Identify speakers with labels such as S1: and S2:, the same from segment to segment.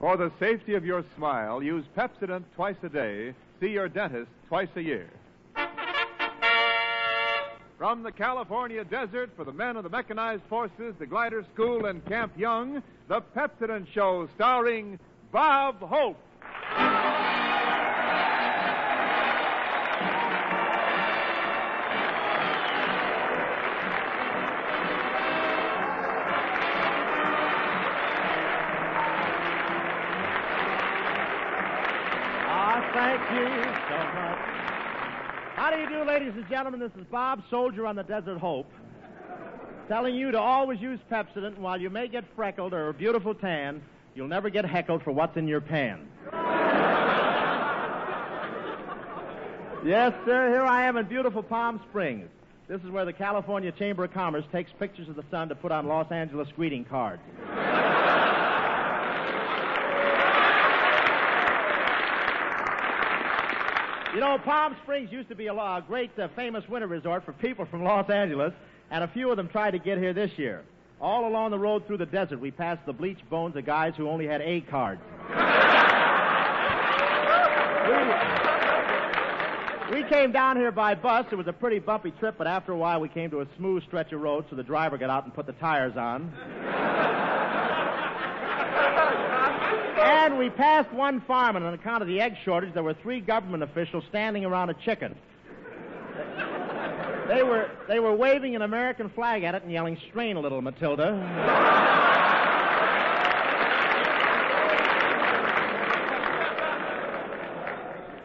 S1: For the safety of your smile, use Pepsodent twice a day. See your dentist twice a year. From the California desert for the men of the mechanized forces, the glider school, and Camp Young, the Pepsodent Show starring Bob Hope.
S2: Thank you so much. How do you do, ladies and gentlemen? This is Bob, soldier on the Desert Hope, telling you to always use Pepsodent. And while you may get freckled or a beautiful tan, you'll never get heckled for what's in your pan. yes, sir. Here I am in beautiful Palm Springs. This is where the California Chamber of Commerce takes pictures of the sun to put on Los Angeles greeting cards. You know, Palm Springs used to be a, a great, uh, famous winter resort for people from Los Angeles, and a few of them tried to get here this year. All along the road through the desert, we passed the bleached bones of guys who only had A cards. we, we came down here by bus. It was a pretty bumpy trip, but after a while, we came to a smooth stretch of road, so the driver got out and put the tires on. And we passed one farm, and on account of the egg shortage, there were three government officials standing around a chicken. They were, they were waving an American flag at it and yelling, Strain a little, Matilda.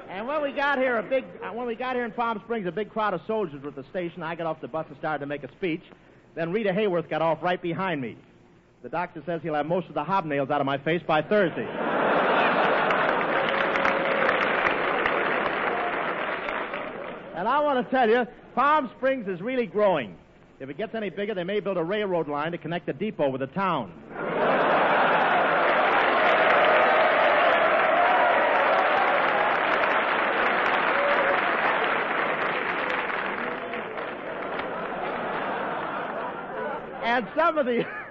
S2: And when we got here, a big, uh, when we got here in Palm Springs, a big crowd of soldiers were at the station. I got off the bus and started to make a speech. Then Rita Hayworth got off right behind me. The doctor says he'll have most of the hobnails out of my face by Thursday. and I want to tell you, Palm Springs is really growing. If it gets any bigger, they may build a railroad line to connect the depot with the town. And some of the.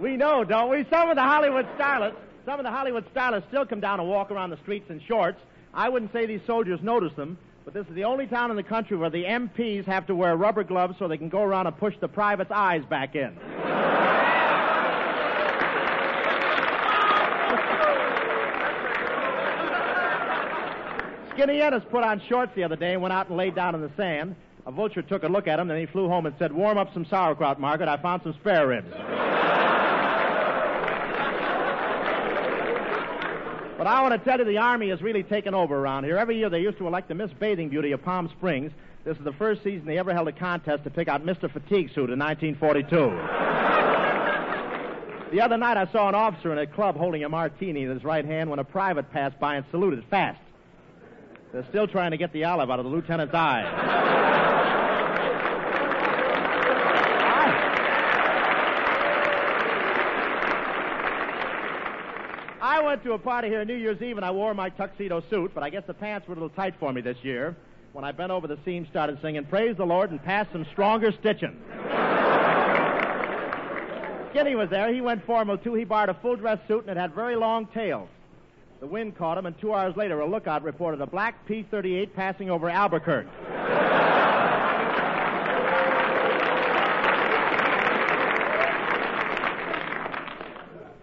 S2: We know, don't we? Some of the Hollywood starlets, some of the Hollywood starlets still come down and walk around the streets in shorts. I wouldn't say these soldiers notice them, but this is the only town in the country where the MPs have to wear rubber gloves so they can go around and push the privates' eyes back in. Skinny Ennis put on shorts the other day and went out and laid down in the sand. A vulture took a look at him, then he flew home and said, Warm up some sauerkraut, Margaret. I found some spare ribs. But I want to tell you, the Army has really taken over around here. Every year they used to elect the Miss Bathing Beauty of Palm Springs. This is the first season they ever held a contest to pick out Mr. Fatigue Suit in 1942. the other night I saw an officer in a club holding a martini in his right hand when a private passed by and saluted fast. They're still trying to get the olive out of the lieutenant's eye. I went to a party here New Year's Eve and I wore my tuxedo suit, but I guess the pants were a little tight for me this year. When I bent over, the seam started singing, Praise the Lord, and passed some stronger stitching. Skinny was there. He went formal, too. He borrowed a full dress suit, and it had very long tails. The wind caught him, and two hours later, a lookout reported a black P 38 passing over Albuquerque.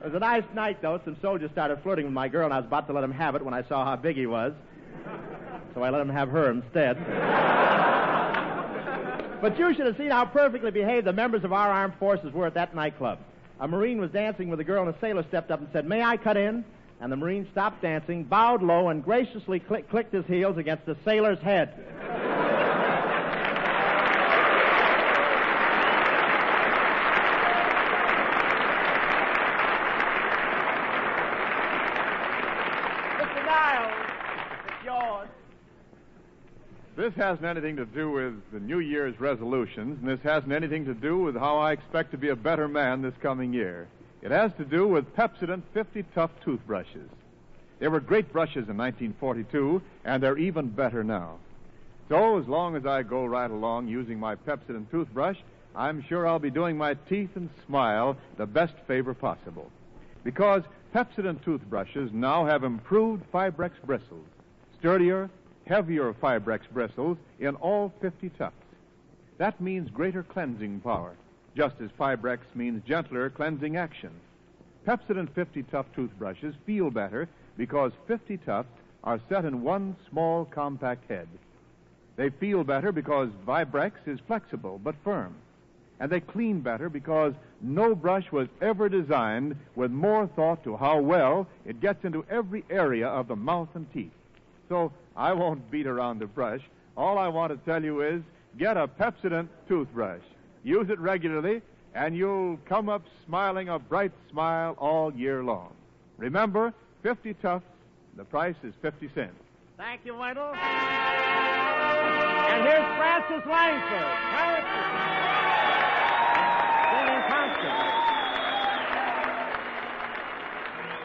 S2: It was a nice night, though. Some soldiers started flirting with my girl, and I was about to let him have it when I saw how big he was. So I let him have her instead. but you should have seen how perfectly behaved the members of our armed forces were at that nightclub. A Marine was dancing with a girl, and a sailor stepped up and said, May I cut in? And the Marine stopped dancing, bowed low, and graciously click- clicked his heels against the sailor's head.
S1: This hasn't anything to do with the New Year's resolutions, and this hasn't anything to do with how I expect to be a better man this coming year. It has to do with Pepsodent 50 Tuft toothbrushes. They were great brushes in 1942, and they're even better now. So, as long as I go right along using my Pepsodent toothbrush, I'm sure I'll be doing my teeth and smile the best favor possible. Because Pepsodent toothbrushes now have improved Fibrex bristles, sturdier, heavier Fibrex bristles in all 50 tufts. That means greater cleansing power, just as Fibrex means gentler cleansing action. Pepsodent 50 Tuft toothbrushes feel better because 50 tufts are set in one small compact head. They feel better because Fibrex is flexible but firm. And they clean better because no brush was ever designed with more thought to how well it gets into every area of the mouth and teeth. So I won't beat around the brush. All I want to tell you is get a Pepsodent toothbrush. Use it regularly, and you'll come up smiling a bright smile all year long. Remember, 50 tufts, the price is 50 cents.
S2: Thank you, Wendell. And here's Frances Langford. Constantly.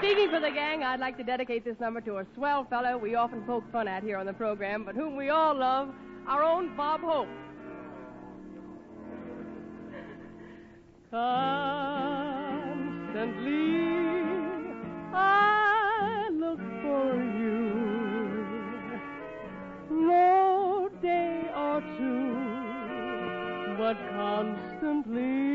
S3: Speaking for the gang, I'd like to dedicate this number to a swell fellow we often poke fun at here on the program, but whom we all love, our own Bob Hope. Constantly, I look for you. No day or two, but constantly.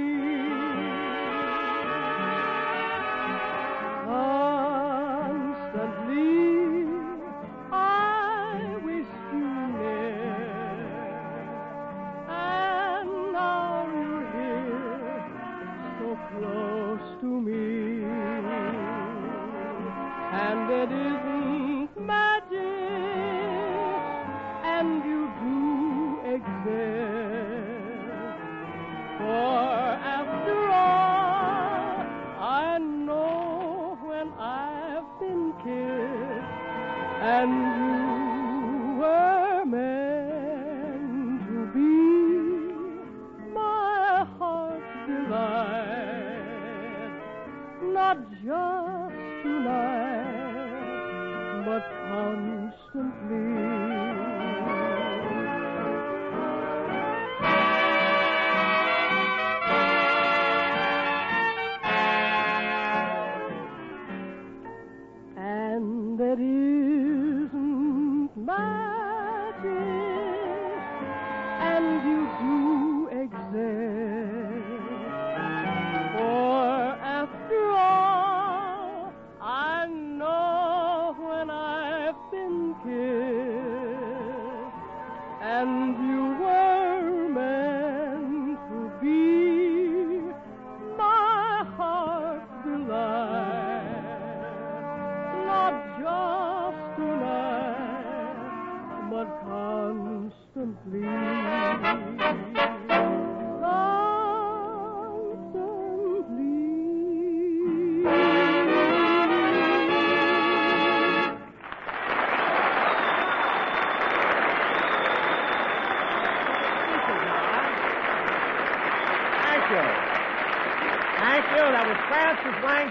S3: Constantly.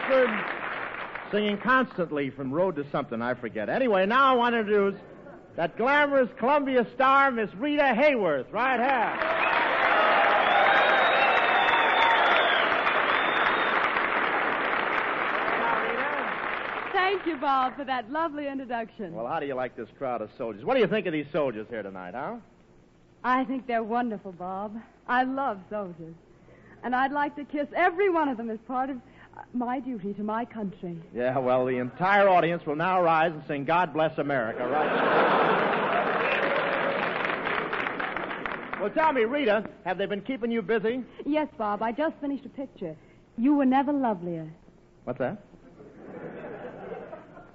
S2: Langford singing constantly from Road to Something, I forget. Anyway, now I want to introduce that glamorous Columbia star, Miss Rita Hayworth, right here.
S3: Thank you, Bob, for that lovely introduction.
S2: Well, how do you like this crowd of soldiers? What do you think of these soldiers here tonight, huh?
S3: I think they're wonderful, Bob. I love soldiers. And I'd like to kiss every one of them as part of my duty to my country.
S2: Yeah, well, the entire audience will now rise and sing God Bless America, right? well, tell me, Rita, have they been keeping you busy?
S3: Yes, Bob, I just finished a picture. You were never lovelier.
S2: What's that?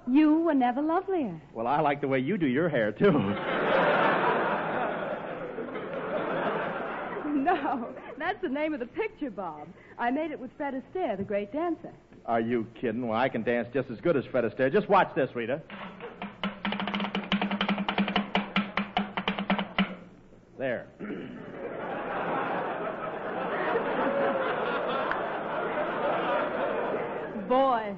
S3: You were never lovelier.
S2: Well, I like the way you do your hair, too.
S3: No, that's the name of the picture, Bob. I made it with Fred Astaire, the great dancer.
S2: Are you kidding? Well, I can dance just as good as Fred Astaire. Just watch this, Rita. There.
S4: Boy,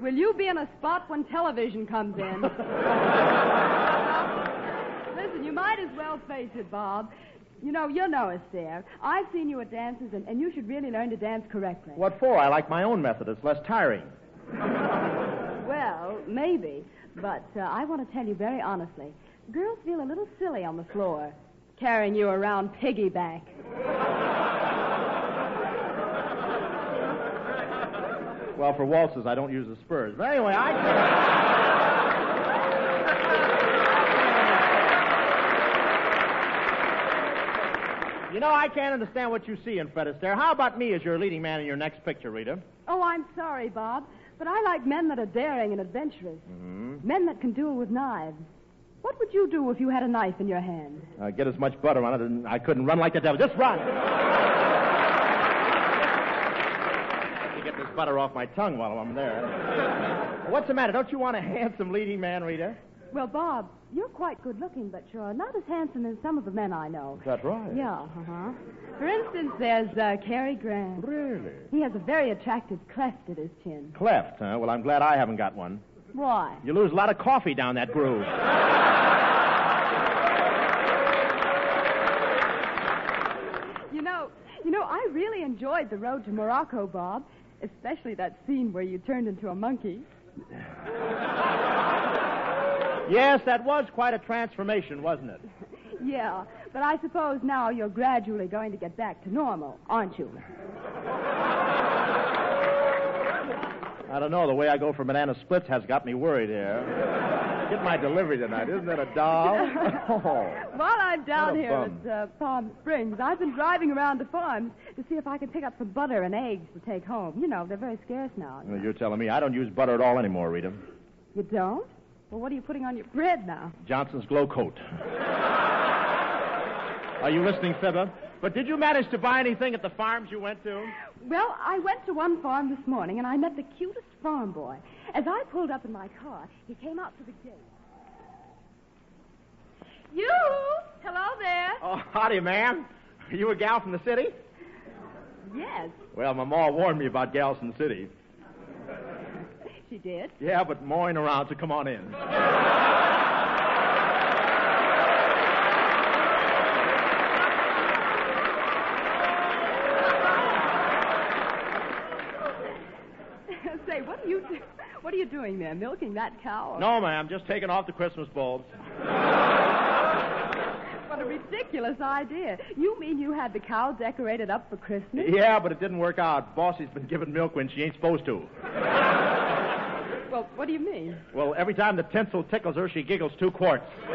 S4: will you be in a spot when television comes in? Listen, you might as well face it, Bob. You know, you'll know no Astaire. I've seen you at dances, and, and you should really learn to dance correctly.
S2: What for? I like my own method. It's less tiring.
S4: Well, maybe. But uh, I want to tell you very honestly girls feel a little silly on the floor, carrying you around piggyback.
S2: Well, for waltzes, I don't use the spurs. But anyway, I. You know, I can't understand what you see in Fred Astaire. How about me as your leading man in your next picture, Rita?
S4: Oh, I'm sorry, Bob, but I like men that are daring and adventurous. Men that can duel with knives. What would you do if you had a knife in your hand?
S2: Uh, get as much butter on it, and I couldn't run like the devil. Just run! to get this butter off my tongue while I'm there. What's the matter? Don't you want a handsome leading man, Rita?
S4: Well, Bob, you're quite good looking, but you're not as handsome as some of the men I know.
S2: Is that right?
S4: Yeah, uh-huh. For instance, there's uh, Cary Grant.
S2: Really?
S4: He has a very attractive cleft at his chin.
S2: Cleft, huh? Well, I'm glad I haven't got one.
S4: Why?
S2: You lose a lot of coffee down that groove.
S4: You know, you know, I really enjoyed the road to Morocco, Bob, especially that scene where you turned into a monkey.
S2: Yes, that was quite a transformation, wasn't it?
S4: Yeah, but I suppose now you're gradually going to get back to normal, aren't you?
S2: I don't know. The way I go for banana splits has got me worried here. Get my delivery tonight. Isn't that a doll? Oh.
S4: While I'm down here
S2: bum.
S4: at uh, Palm Springs, I've been driving around the farms to see if I can pick up some butter and eggs to take home. You know, they're very scarce now.
S2: Well, You're telling me I don't use butter at all anymore, Rita.
S4: You don't? Well, what are you putting on your bread now?
S2: Johnson's Glo-Coat. Are you listening, Fibber? But did you manage to buy anything at the farms you went to?
S4: Well, I went to one farm this morning and I met the cutest farm boy. As I pulled up in my car, he came out to the gate. You! Hello there.
S2: Oh, howdy, ma'am. Are you a gal from the city?
S4: Yes,
S2: Well, my ma warned me about gals in the city.
S4: She did.
S2: Yeah, but mowing around, so come on in.
S4: Say, what are you do- what are you doing there? Milking that cow? or-
S2: No, ma'am, just taking off the Christmas bulbs.
S4: What a ridiculous idea. You mean you had the cow decorated up for Christmas?
S2: Yeah, but it didn't work out. Bossy's been giving milk when she ain't supposed to.
S4: What do you mean?
S2: Well, every time the tinsel tickles her, she giggles two quarts.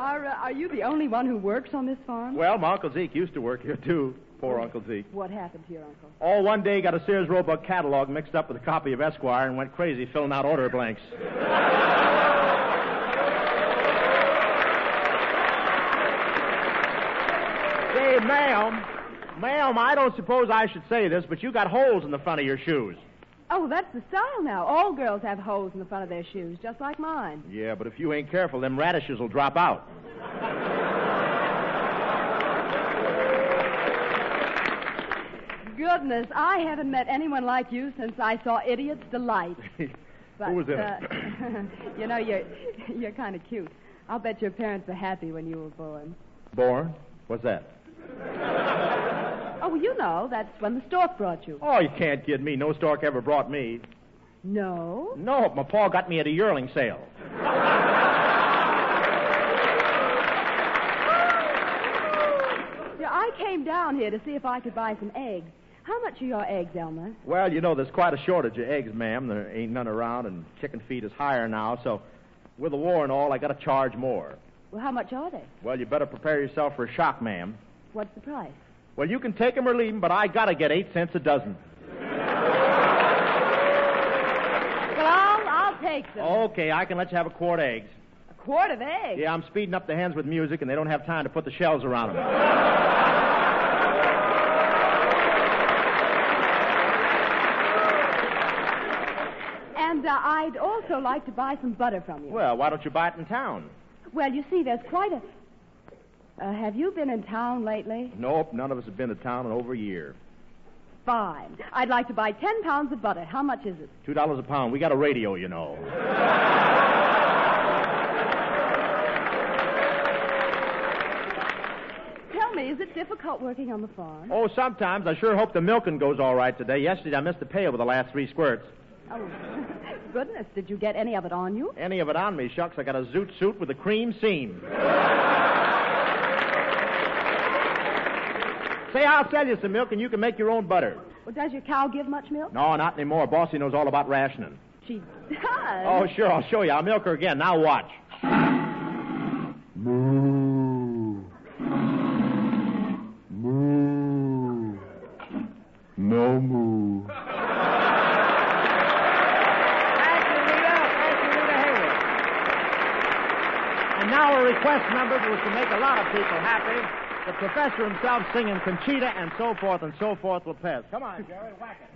S4: Are uh, are you the only one who works on this farm?
S2: Well, my Uncle Zeke used to work here, too. Poor Uncle Zeke.
S4: What happened to your uncle?
S2: All one day he got a Sears Roebuck catalog mixed up with a copy of Esquire and went crazy filling out order blanks. Say, ma'am, ma'am, I don't suppose I should say this, but you got holes in the front of your shoes.
S4: Oh, that's the style now. All girls have holes in the front of their shoes, just like mine.
S2: Yeah, but if you ain't careful, them radishes will drop out.
S4: Goodness, I haven't met anyone like you since I saw Idiot's Delight. But,
S2: Who was in
S4: uh, you know, you're you're kind of cute. I'll bet your parents were happy when you were born.
S2: Born? What's that?
S4: Oh, well, you know, that's when the stork brought you.
S2: Oh, you can't kid me. No stork ever brought me.
S4: No?
S2: No, my pa got me at a yearling sale.
S4: Yeah, I came down here to see if I could buy some eggs. How much are your eggs, Elmer?
S2: Well, you know, there's quite a shortage of eggs, ma'am. There ain't none around, and chicken feed is higher now, so with the war and all, I gotta charge more.
S4: Well, how much are they?
S2: Well, you better prepare yourself for a shock, ma'am.
S4: What's the price?
S2: Well, you can take 'em or leave 'em, but I gotta get eight cents a dozen.
S4: Well, I'll, I'll take them.
S2: Okay, I can let you have a quart of eggs.
S4: A quart of eggs?
S2: Yeah, I'm speeding up the hens with music, and they don't have time to put the shells around them.
S4: And uh, I'd also like to buy some butter from you.
S2: Well, why don't you buy it in town?
S4: Well, you see, there's quite a. Uh, have you been in town lately?
S2: Nope, none of us have been to town in over a year.
S4: Fine. I'd like to buy ten pounds of butter. How much is it?
S2: Two dollars a pound. We got a radio, you know.
S4: Tell me, is it difficult working on the farm?
S2: Oh, sometimes. I sure hope the milking goes all right today. Yesterday I missed the pay over the last three squirts.
S4: Oh, goodness. Did you get any of it on you?
S2: Any of it on me, shucks. I got a zoot suit with a cream seam. Say, I'll sell you some milk and you can make your own butter.
S4: Well, does your cow give much milk?
S2: No, not anymore. Bossy knows all about rationing.
S4: She does.
S2: Oh, sure, I'll show you. I'll milk her again. Now watch.
S1: Moo. Moo. No moo.
S2: Thank you, Rita. Thank you, Rita Hayworth. And now a request number was to make a lot of people happy. The professor himself singing Conchita and so forth and so forth Lopez. Come on, Jerry, whack it.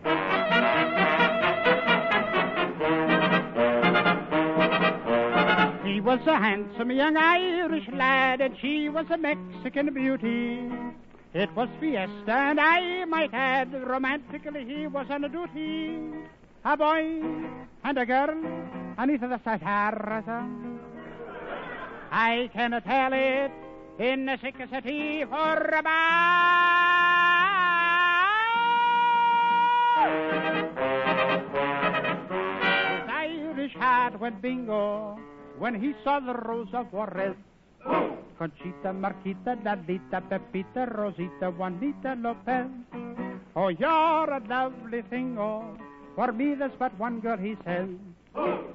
S5: He was a handsome young Irish lad, and she was a Mexican beauty. It was fiesta, and I might add, romantically he was on duty. A boy and a girl, and beneath the stars. I can tell it in the sick city for a His Irish heart went bingo when he saw the Rosa Juarez. Conchita, Marquita, Lalita, Pepita, Rosita, Juanita Lopez. Oh, you're a lovely thing, oh. For me, there's but one girl, he says.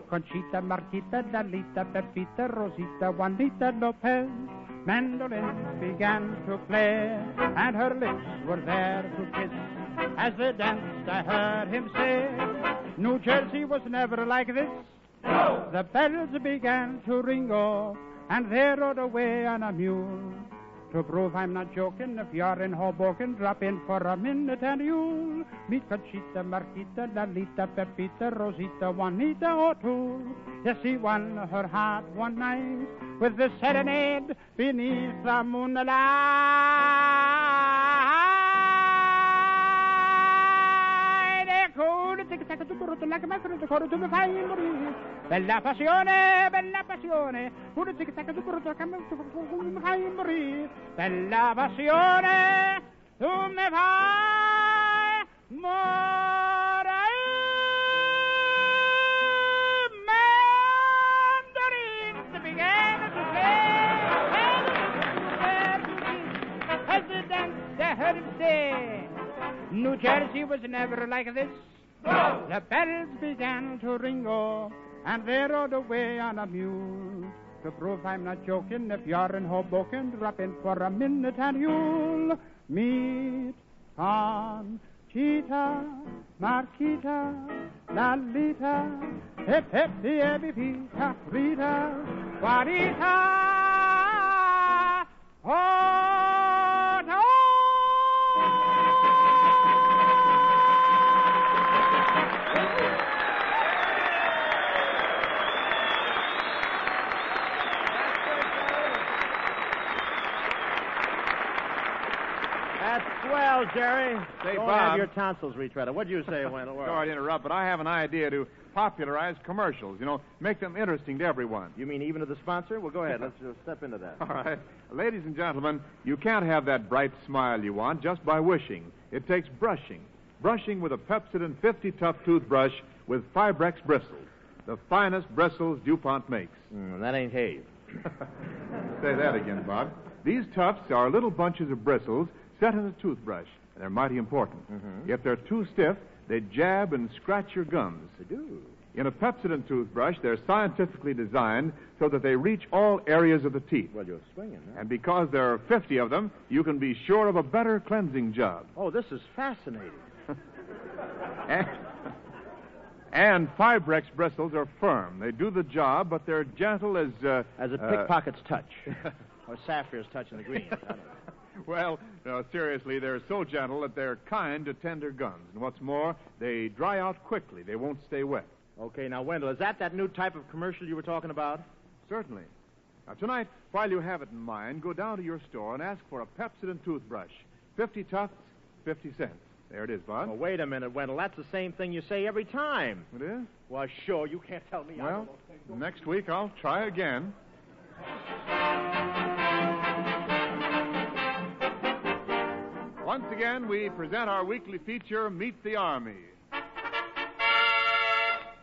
S5: Conchita, Marquita, Lalita, Pepita, Rosita, Juanita Lopez. Mandolins began to play, and her lips were there to kiss. As they danced, I heard him say, New Jersey was never like this. No. The bells began to ring, oh, and they rode away on a mule. To prove I'm not joking, if you're in Hoboken, drop in for a minute and you'll meet Conchita, Marquita, Lalita, Pepita, Rosita, Juanita O'Toole. You see, won her heart one night with the serenade beneath the moonlight. Bella passione, bella passione. Pure tic-tac, tu brutto, la chiamata, tu mi fai morire. Bella passione, tu mi fai morire. Mandarins began to play. As they danced, they heard him say, New Jersey was never like this. The bells began to ring, oh, and they rode away on a mule. To prove I'm not joking, if you're in Hoboken, drop in for a minute and you'll meet Conchita, Marquita, Lalita, hip hip the Evita, Rita, Juanita, oh,
S2: swell, Jerry.
S1: Say,
S2: Don't
S1: Bob.
S2: have your tonsils retreaded. What'd you say, Wendell?
S1: Sorry to interrupt, but I have an idea to popularize commercials. You know, make them interesting to everyone.
S2: You mean even to the sponsor? Well, go ahead. Let's uh, step into that.
S1: All right. Ladies and gentlemen, you can't have that bright smile you want just by wishing. It takes brushing. Brushing with a Pepsodent 50 Tuft toothbrush with Fibrex bristles. The finest bristles DuPont makes.
S2: Mm, that ain't hay.
S1: Say that again, Bob. These tufts are little bunches of bristles set in a toothbrush. and They're mighty important. If they're too stiff, they jab and scratch your gums.
S2: They do.
S1: In a Pepsodent toothbrush, they're scientifically designed so that they reach all areas of the teeth.
S2: Well, you're swinging, huh?
S1: And because there are 50 of them, you can be sure of a better cleansing job.
S2: Oh, this is fascinating.
S1: And, and Fibrex bristles are firm. They do the job, but they're gentle as. Uh,
S2: As a
S1: uh,
S2: pickpocket's touch. or Sapphire's touch in the greens. I don't know.
S1: well, no, seriously, they're so gentle that they're kind to tender gums. And what's more, they dry out quickly. They won't stay wet.
S2: Okay, now, Wendell, is that that new type of commercial you were talking about?
S1: Certainly. Now, tonight, while you have it in mind, go down to your store and ask for a Pepsodent toothbrush. 50 tufts, 50 cents. There it is, Bud.
S2: Well, wait a minute, Wendell. That's the same thing you say every time.
S1: It is?
S2: Well, sure. You can't tell me.
S1: Well, next week I'll try again. Once again, we present our weekly feature, Meet the Army.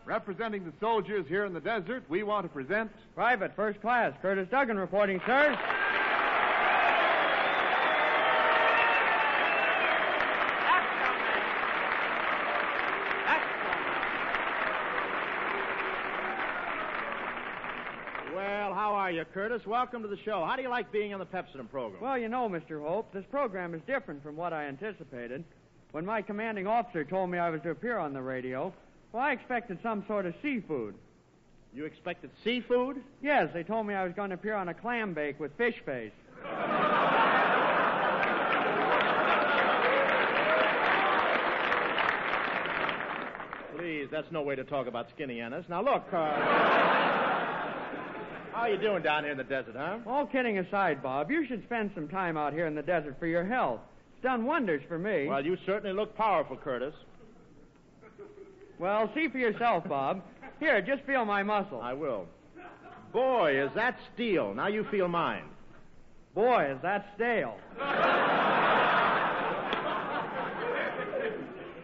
S1: Representing the soldiers here in the desert, we want to present
S6: Private, first class. Curtis Duggan reporting, sir.
S2: Well, how Welcome to the show. How do you like being on the Pepsodent program?
S6: Well, you know, Mr. Hope, this program is different from what I anticipated. When my commanding officer told me I was to appear on the radio, well, I expected some sort of seafood.
S2: you expected seafood?
S6: Yes, they told me I was going to appear on a clam bake with fish face.
S2: Please, that's no way to talk about Skinny Ennis. Now, look, uh, how are you doing down here in the desert, huh?
S6: All kidding aside, Bob, you should spend some time out here in the desert for your health. It's done wonders for me.
S2: Well, you certainly look powerful, Curtis.
S6: Well, see for yourself, Bob. Here, just feel my muscle.
S2: I will. Boy, is that steel. Now you feel mine.
S6: Boy, is that stale.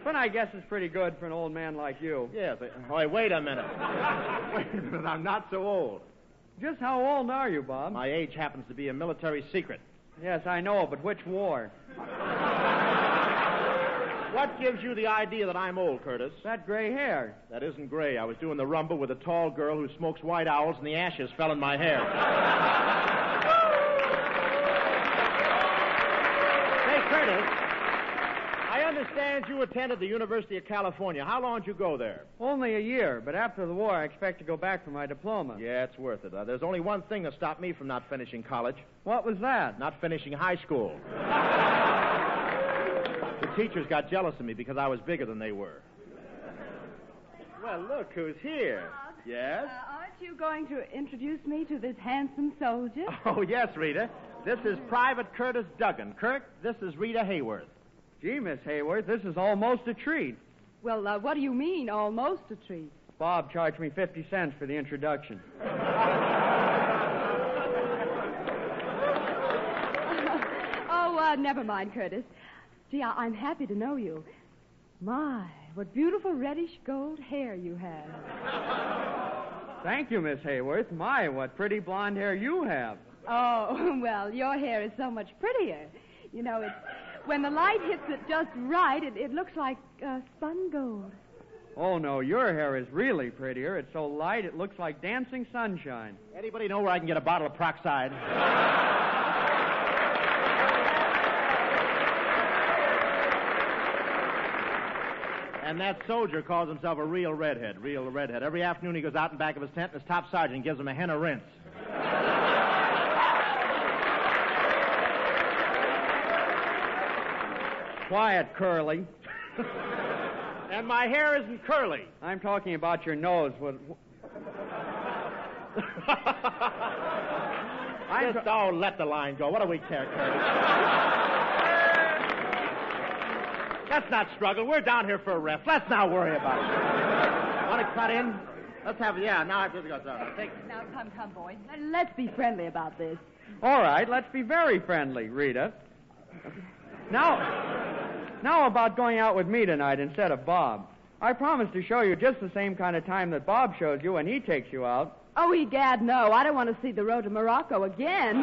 S6: but I guess it's pretty good for an old man like you.
S2: Yes. Oh, wait, wait a minute. wait a minute. I'm not so old.
S6: Just how old are you, Bob?
S2: My age happens to be a military secret.
S6: Yes, I know, but which war?
S2: What gives you the idea that I'm old, Curtis?
S6: That gray hair.
S2: That isn't gray. I was doing the rumble with a tall girl who smokes white owls, and the ashes fell in my hair. Say, Curtis, I understand you attended the University of California. How long did you go there?
S6: Only a year, but after the war, I expect to go back for my diploma.
S2: Yeah, it's worth it. Uh, there's only one thing that stopped me from not finishing college
S6: What was that?
S2: not finishing high school. the teachers got jealous of me because I was bigger than they were. Well, look who's here. Yes?
S4: Uh, aren't you going to introduce me to this handsome soldier?
S2: Oh, yes, Rita. This is Private Curtis Duggan. Kirk, this is Rita Hayworth.
S6: Gee, Miss Hayworth, this is almost a treat.
S4: Well, uh, what do you mean, almost a treat?
S6: Bob charged me 50 cents for the introduction.
S4: oh, uh, never mind, Curtis. Gee, I- I'm happy to know you. My, what beautiful reddish gold hair you have.
S6: Thank you, Miss Hayworth. My, what pretty blonde hair you have.
S4: Oh, well, your hair is so much prettier. You know, it's when the light hits it just right, it, it looks like uh, spun gold.
S6: Oh, no, your hair is really prettier. It's so light it looks like dancing sunshine.
S2: Anybody know where I can get a bottle of peroxide? And that soldier calls himself a real redhead, real redhead. Every afternoon he goes out in back of his tent and his top sergeant gives him a henna rinse.
S6: Quiet, Curly.
S2: And my hair isn't curly.
S6: I'm talking about your nose. With... I'm
S2: Just don't let the line go. What do we care, Curtis? Let's not struggle. We're down here for a rest. Let's not worry about it. Want to cut in? Let's have, yeah, now I have to go. So, take,
S4: Now, come, come, boys. Let's be friendly about this.
S6: All right, let's be very friendly, Rita. Now, now about going out with me tonight instead of Bob. I promise to show you just the same kind of time that Bob shows you when he takes you out.
S4: Oh, egad, no. I don't want to see the road to Morocco again.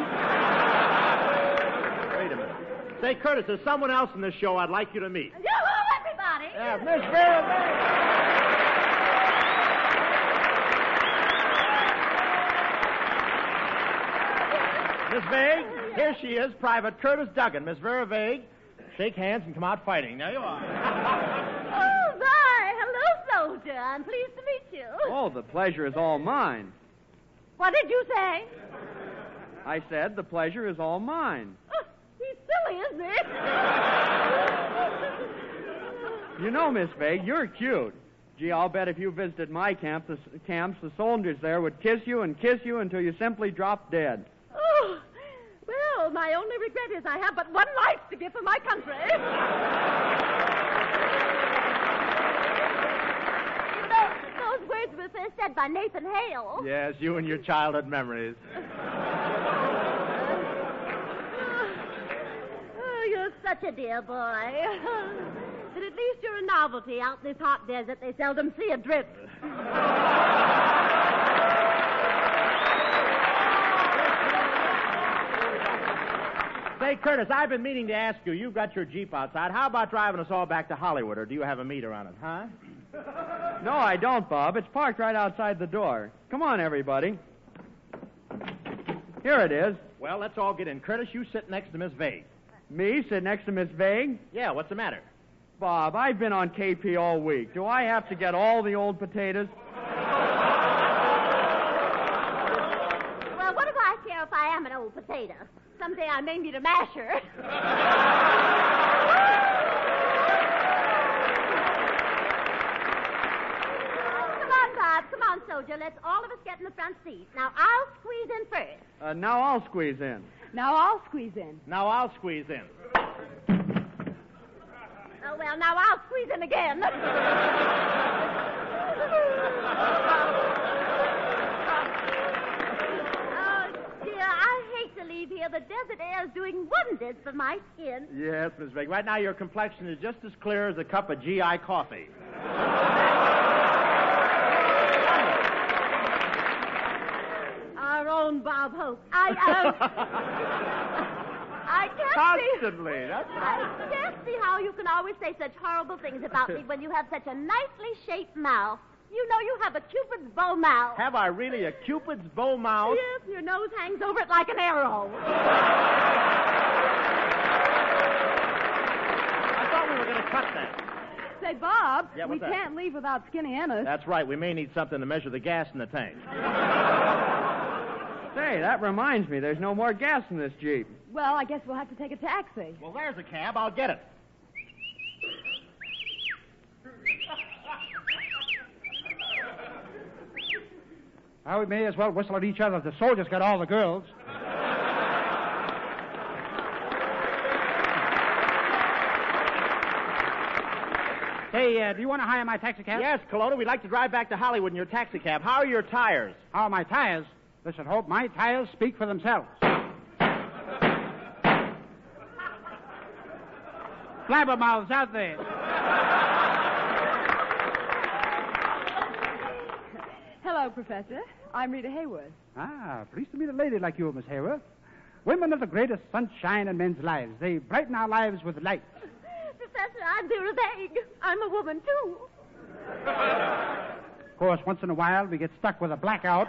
S2: wait a minute. Say, Curtis, there's someone else in this show I'd like you to meet.
S7: Hello, everybody.
S2: Yeah, Miss Vera Vague. Miss Vague, here she is, Private Curtis Duggan. Miss Vera Vague, shake hands and come out fighting. Now you are.
S7: Oh, my. Hello, soldier. I'm pleased to meet you.
S6: Oh, the pleasure is all mine.
S7: What did you say?
S6: I said the pleasure is all mine.
S7: Oh, he's silly, isn't he?
S6: You know, Miss Vague, you're cute. Gee, I'll bet if you visited my camp, the, camps, the soldiers there would kiss you and kiss you until you simply dropped dead.
S7: Oh, well, my only regret is I have but one life to give for my country. those words were first said by Nathan Hale.
S2: Yes, you and your childhood memories.
S7: Oh, oh, you're such a dear boy. but at least you're a novelty out in this hot desert. They seldom see a drip.
S2: Say, Curtis, I've been meaning to ask you. You've got your Jeep outside. How about driving us all back to Hollywood, or do you have a meter on it, huh?
S6: No, I don't, Bob. It's parked right outside the door. Come on, everybody. Here it is.
S2: Well, let's all get in. Curtis, you sit next to Miss Vague.
S6: Me sit next to Miss Vague.
S2: Yeah, what's the matter?
S6: Bob, I've been on KP all week. Do I have to get all the old potatoes?
S7: Well, what do I care if I am an old potato? Someday I may need a masher. Come on, Bob. Come on, soldier. Let's all of us get in the front seat. Now, I'll squeeze in first.
S6: Uh, now I'll squeeze in.
S4: Now I'll squeeze in.
S2: Now I'll squeeze in.
S7: Oh, well, now I'll squeeze in again. oh, dear, I hate to leave here. The desert air is doing wonders for my skin.
S2: Yes, Miss Vague. Right now, your complexion is just as clear as a cup of GI coffee.
S7: Our own Bob Hope. I, uh, I can't see.
S2: Constantly. That's
S7: I can't see how you can always say such horrible things about me when you have such a nicely shaped mouth. You know you have a Cupid's bow mouth.
S2: Have I really a Cupid's bow mouth?
S7: Yes, your nose hangs over it like an arrow.
S2: I thought we were going to cut that.
S4: Say, Bob,
S2: Yeah,
S4: we
S2: what's that?
S4: can't leave without Skinny Ennis.
S2: That's right. We may need something to measure the gas in the tank.
S6: Say, that reminds me, there's no more gas in this Jeep.
S4: Well, I guess we'll have to take a taxi.
S2: Well, there's a cab. I'll get it.
S5: Well, we may as well whistle at each other. The soldiers got all the girls. Hey, uh, do you want to hire my taxicab?
S2: Yes, Colonna, we'd like to drive back to Hollywood in your taxicab. How are your tires?
S5: How are my tires? Listen, Hope, my tires speak for themselves. Flabbermouths out there.
S4: Hello, Professor. I'm Rita Hayworth.
S5: Ah, pleased to meet a lady like you, Miss Hayworth. Women are the greatest sunshine in men's lives. They brighten our lives with light.
S7: Professor, I'm Vera Vague. I'm a woman, too.
S5: Of course, once in a while we get stuck with a blackout.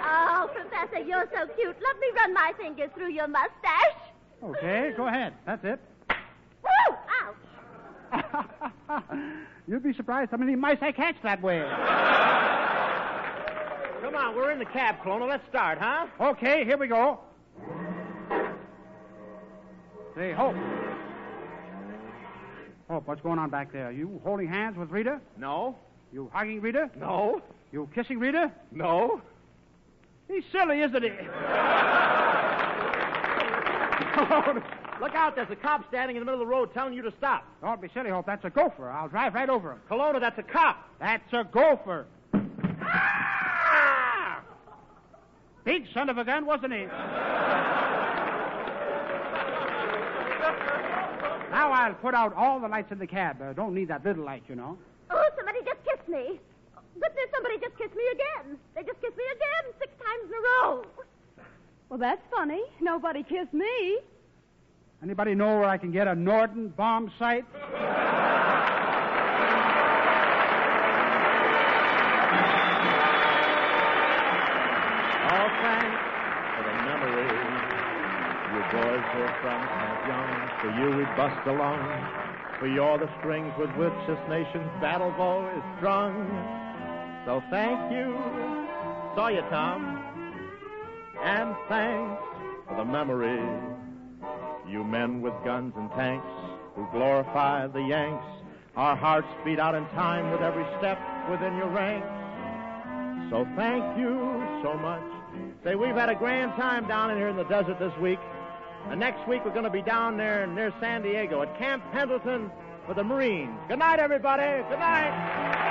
S7: Oh, Professor, you're so cute. Let me run my fingers through your mustache.
S5: Okay, go ahead. That's it. You'd be surprised how many mice I catch that way.
S2: Come on, we're in the cab, Colonna. Let's start, huh?
S5: Okay, here we go. Say, Hope. Hope, oh, what's going on back there? You holding hands with Rita?
S2: No.
S5: You hugging Rita?
S2: No.
S5: You kissing Rita?
S2: No.
S5: He's silly, isn't he?
S2: Oh, Look out, there's a cop standing in the middle of the road telling you to stop.
S5: Don't be silly, Hope. That's a gopher. I'll drive right over him.
S2: Colonna, that's a cop.
S5: That's a gopher. Big son of a gun, wasn't he? now I'll put out all the lights in the cab. Uh, don't need that little light, you know.
S7: Oh, somebody just kissed me. Goodness, somebody just kissed me again. They just kissed me again six times in a row.
S4: Well, that's funny. Nobody kissed me.
S5: Anybody know where I can get a Norden bomb sight?
S2: All thanks for the you boys were from Young. For you we bust along. For you're the strings with which this nation's battle bow is strung. So thank you. Saw you, Tom. And thanks for the. You men with guns and tanks who glorify the Yanks. Our hearts beat out in time with every step within your ranks. So thank you so much. Say, we've had a grand time down in here in the desert this week. And next week we're going to be down there near San Diego at Camp Pendleton for the Marines. Good night, everybody. Good night.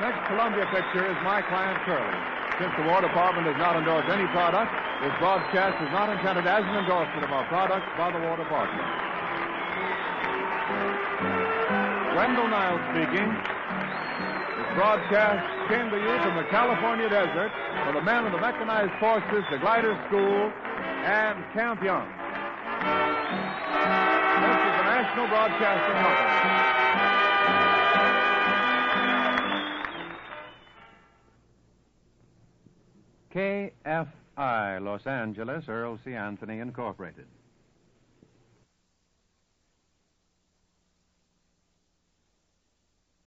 S1: Next Columbia picture is My Client Curly. Since the War Department does not endorse any product, this broadcast is not intended as an endorsement of our products by the War Department. Wendell Niles speaking. This broadcast came to you from the California desert for the men of the Mechanized Forces, the Glider School, and Camp Young. This is the National Broadcasting Company.
S8: KFI Los Angeles, Earl C. Anthony Incorporated.